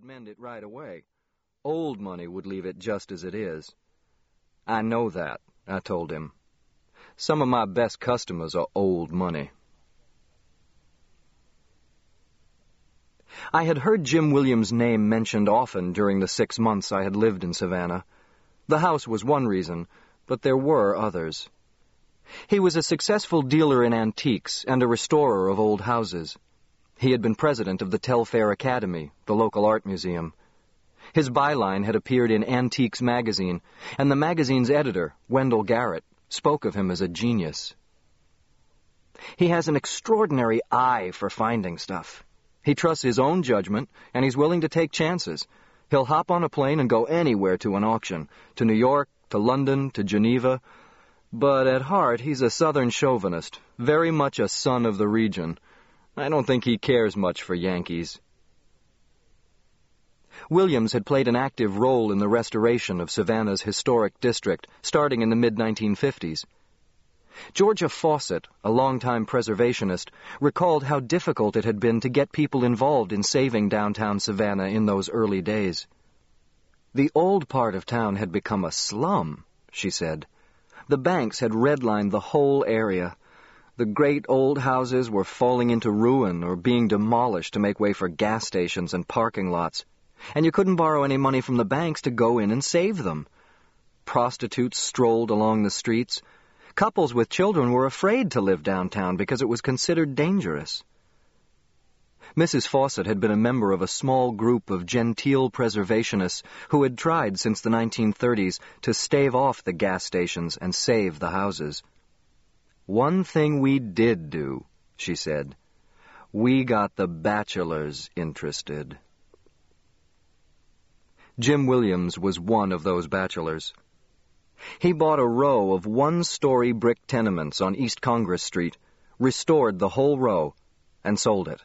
would mend it right away. Old money would leave it just as it is. I know that, I told him. Some of my best customers are old money. I had heard Jim Williams' name mentioned often during the six months I had lived in Savannah. The house was one reason, but there were others. He was a successful dealer in antiques and a restorer of old houses. He had been president of the Telfair Academy, the local art museum. His byline had appeared in Antiques magazine, and the magazine's editor, Wendell Garrett, spoke of him as a genius. He has an extraordinary eye for finding stuff. He trusts his own judgment, and he's willing to take chances. He'll hop on a plane and go anywhere to an auction, to New York, to London, to Geneva. But at heart, he's a southern chauvinist, very much a son of the region. I don't think he cares much for Yankees. Williams had played an active role in the restoration of Savannah's historic district, starting in the mid-1950s. Georgia Fawcett, a longtime preservationist, recalled how difficult it had been to get people involved in saving downtown Savannah in those early days. The old part of town had become a slum, she said. The banks had redlined the whole area. The great old houses were falling into ruin or being demolished to make way for gas stations and parking lots and you couldn't borrow any money from the banks to go in and save them. Prostitutes strolled along the streets. Couples with children were afraid to live downtown because it was considered dangerous. Mrs. Fawcett had been a member of a small group of genteel preservationists who had tried since the 1930s to stave off the gas stations and save the houses. One thing we did do, she said. We got the bachelors interested. Jim Williams was one of those bachelors. He bought a row of one-story brick tenements on East Congress Street, restored the whole row, and sold it.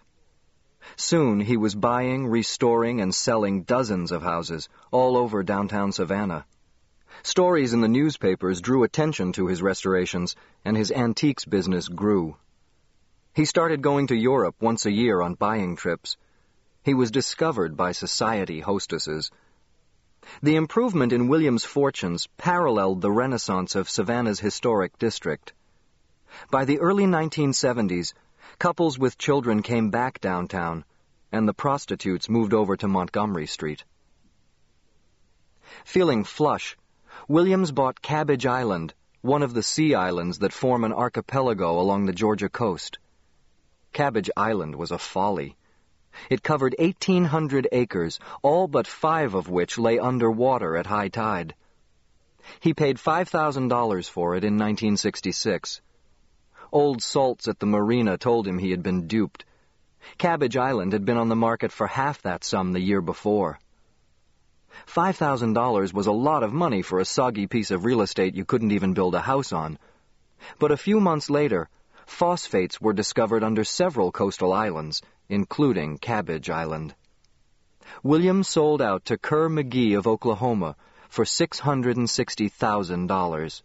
Soon he was buying, restoring, and selling dozens of houses all over downtown Savannah. Stories in the newspapers drew attention to his restorations, and his antiques business grew. He started going to Europe once a year on buying trips. He was discovered by society hostesses the improvement in William's fortunes paralleled the renaissance of Savannah's historic district. By the early 1970s, couples with children came back downtown, and the prostitutes moved over to Montgomery Street. Feeling flush, Williams bought Cabbage Island, one of the sea islands that form an archipelago along the Georgia coast. Cabbage Island was a folly. It covered 1,800 acres, all but five of which lay under water at high tide. He paid $5,000 for it in 1966. Old salts at the marina told him he had been duped. Cabbage Island had been on the market for half that sum the year before. $5,000 was a lot of money for a soggy piece of real estate you couldn't even build a house on. But a few months later, phosphates were discovered under several coastal islands, including Cabbage Island. Williams sold out to Kerr McGee of Oklahoma for $660,000.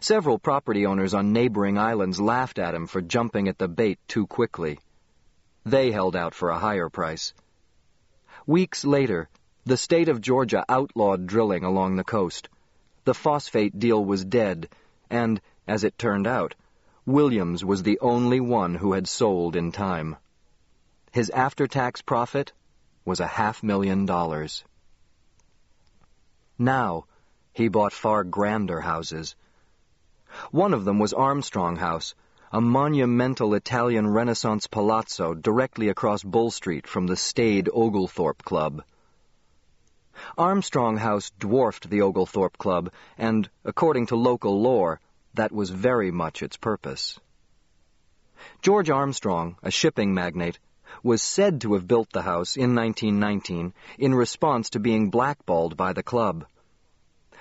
Several property owners on neighboring islands laughed at him for jumping at the bait too quickly. They held out for a higher price. Weeks later, the state of Georgia outlawed drilling along the coast. The phosphate deal was dead, and, as it turned out, Williams was the only one who had sold in time. His after-tax profit was a half million dollars. Now, he bought far grander houses. One of them was Armstrong House, a monumental Italian Renaissance palazzo directly across Bull Street from the staid Oglethorpe Club. Armstrong House dwarfed the Oglethorpe Club, and, according to local lore, that was very much its purpose. George Armstrong, a shipping magnate, was said to have built the house in 1919 in response to being blackballed by the club.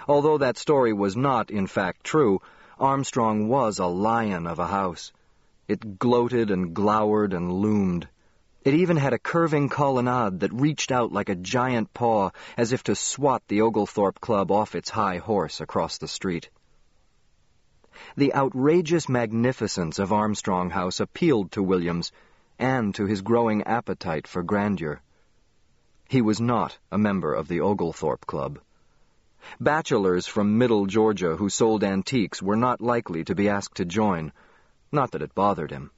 Although that story was not, in fact, true, Armstrong was a lion of a house. It gloated and glowered and loomed. It even had a curving colonnade that reached out like a giant paw as if to swat the Oglethorpe Club off its high horse across the street. The outrageous magnificence of Armstrong House appealed to Williams, and to his growing appetite for grandeur. He was not a member of the Oglethorpe Club. Bachelors from Middle Georgia who sold antiques were not likely to be asked to join, not that it bothered him.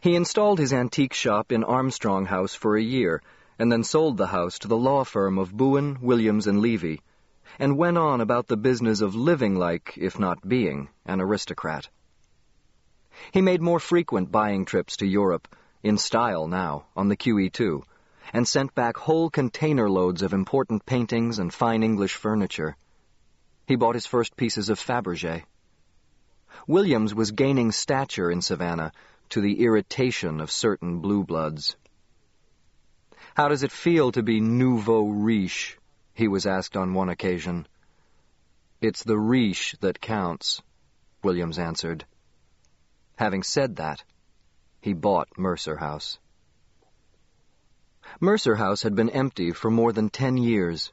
He installed his antique shop in Armstrong House for a year, and then sold the house to the law firm of Bowen, Williams, and Levy, and went on about the business of living like, if not being, an aristocrat. He made more frequent buying trips to Europe, in style now, on the QE2, and sent back whole container loads of important paintings and fine English furniture. He bought his first pieces of Fabergé. Williams was gaining stature in Savannah to the irritation of certain blue bloods. How does it feel to be nouveau riche? he was asked on one occasion. It's the riche that counts, Williams answered. Having said that, he bought Mercer House. Mercer House had been empty for more than ten years.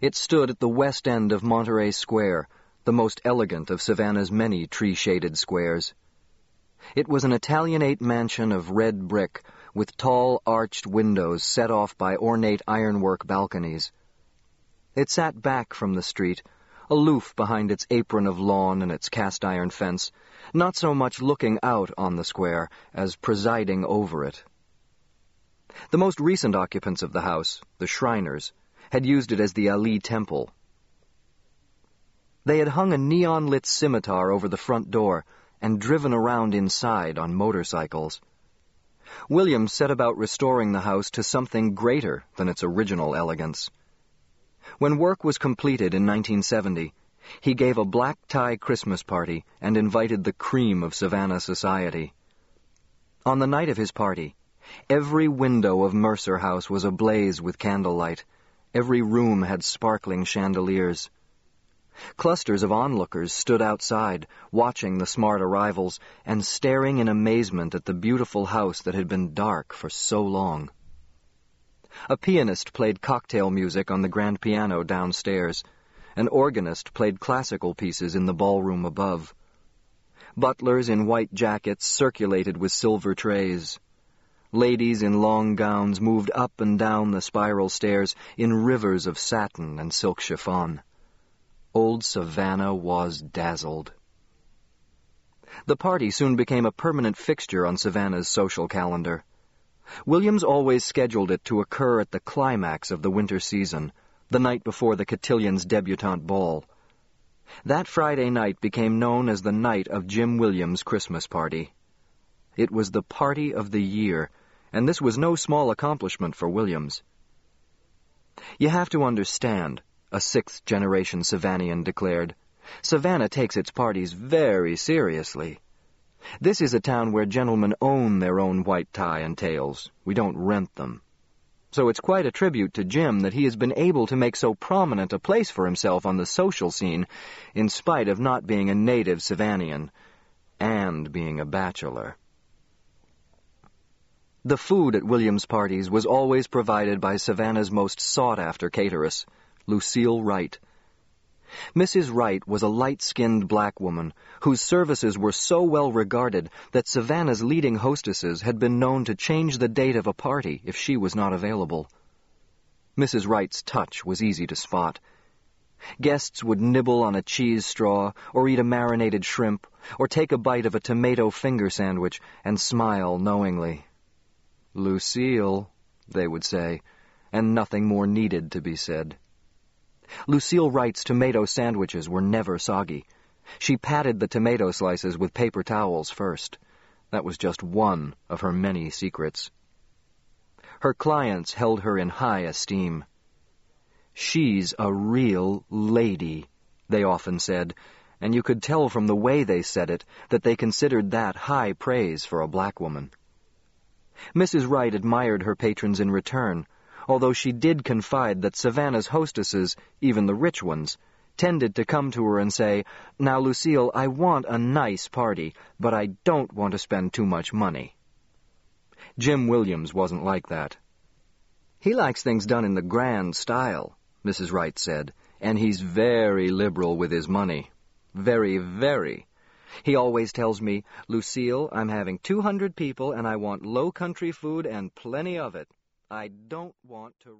It stood at the west end of Monterey Square, the most elegant of Savannah's many tree-shaded squares. It was an Italianate mansion of red brick, with tall arched windows set off by ornate ironwork balconies. It sat back from the street, aloof behind its apron of lawn and its cast-iron fence, not so much looking out on the square as presiding over it. The most recent occupants of the house, the Shriners, had used it as the Alee Temple. They had hung a neon-lit scimitar over the front door and driven around inside on motorcycles. Williams set about restoring the house to something greater than its original elegance. When work was completed in 1970, he gave a black tie Christmas party and invited the cream of Savannah society. On the night of his party, every window of Mercer House was ablaze with candlelight. Every room had sparkling chandeliers. Clusters of onlookers stood outside, watching the smart arrivals and staring in amazement at the beautiful house that had been dark for so long. A pianist played cocktail music on the grand piano downstairs. An organist played classical pieces in the ballroom above. Butlers in white jackets circulated with silver trays. Ladies in long gowns moved up and down the spiral stairs in rivers of satin and silk chiffon. Old Savannah was dazzled. The party soon became a permanent fixture on Savannah's social calendar. Williams always scheduled it to occur at the climax of the winter season, the night before the Cotillions' debutante ball. That Friday night became known as the night of Jim Williams' Christmas party. It was the party of the year, and this was no small accomplishment for Williams. You have to understand, a sixth generation Savannian declared. Savannah takes its parties very seriously. This is a town where gentlemen own their own white tie and tails. We don't rent them. So it's quite a tribute to Jim that he has been able to make so prominent a place for himself on the social scene, in spite of not being a native Savannian, and being a bachelor. The food at Williams' parties was always provided by Savannah's most sought-after cateress, Lucille Wright. Mrs. Wright was a light-skinned black woman whose services were so well regarded that Savannah's leading hostesses had been known to change the date of a party if she was not available. Mrs. Wright's touch was easy to spot. Guests would nibble on a cheese straw, or eat a marinated shrimp, or take a bite of a tomato finger sandwich and smile knowingly. Lucille, they would say, and nothing more needed to be said. Lucille Wright's tomato sandwiches were never soggy. She patted the tomato slices with paper towels first. That was just one of her many secrets. Her clients held her in high esteem. She's a real lady, they often said, and you could tell from the way they said it that they considered that high praise for a black woman. Mrs. Wright admired her patrons in return, although she did confide that Savannah's hostesses, even the rich ones, tended to come to her and say, Now, Lucille, I want a nice party, but I don't want to spend too much money. Jim Williams wasn't like that. He likes things done in the grand style, Mrs. Wright said, and he's very liberal with his money. Very, very. He always tells me, Lucille, I'm having 200 people and I want low country food and plenty of it. I don't want to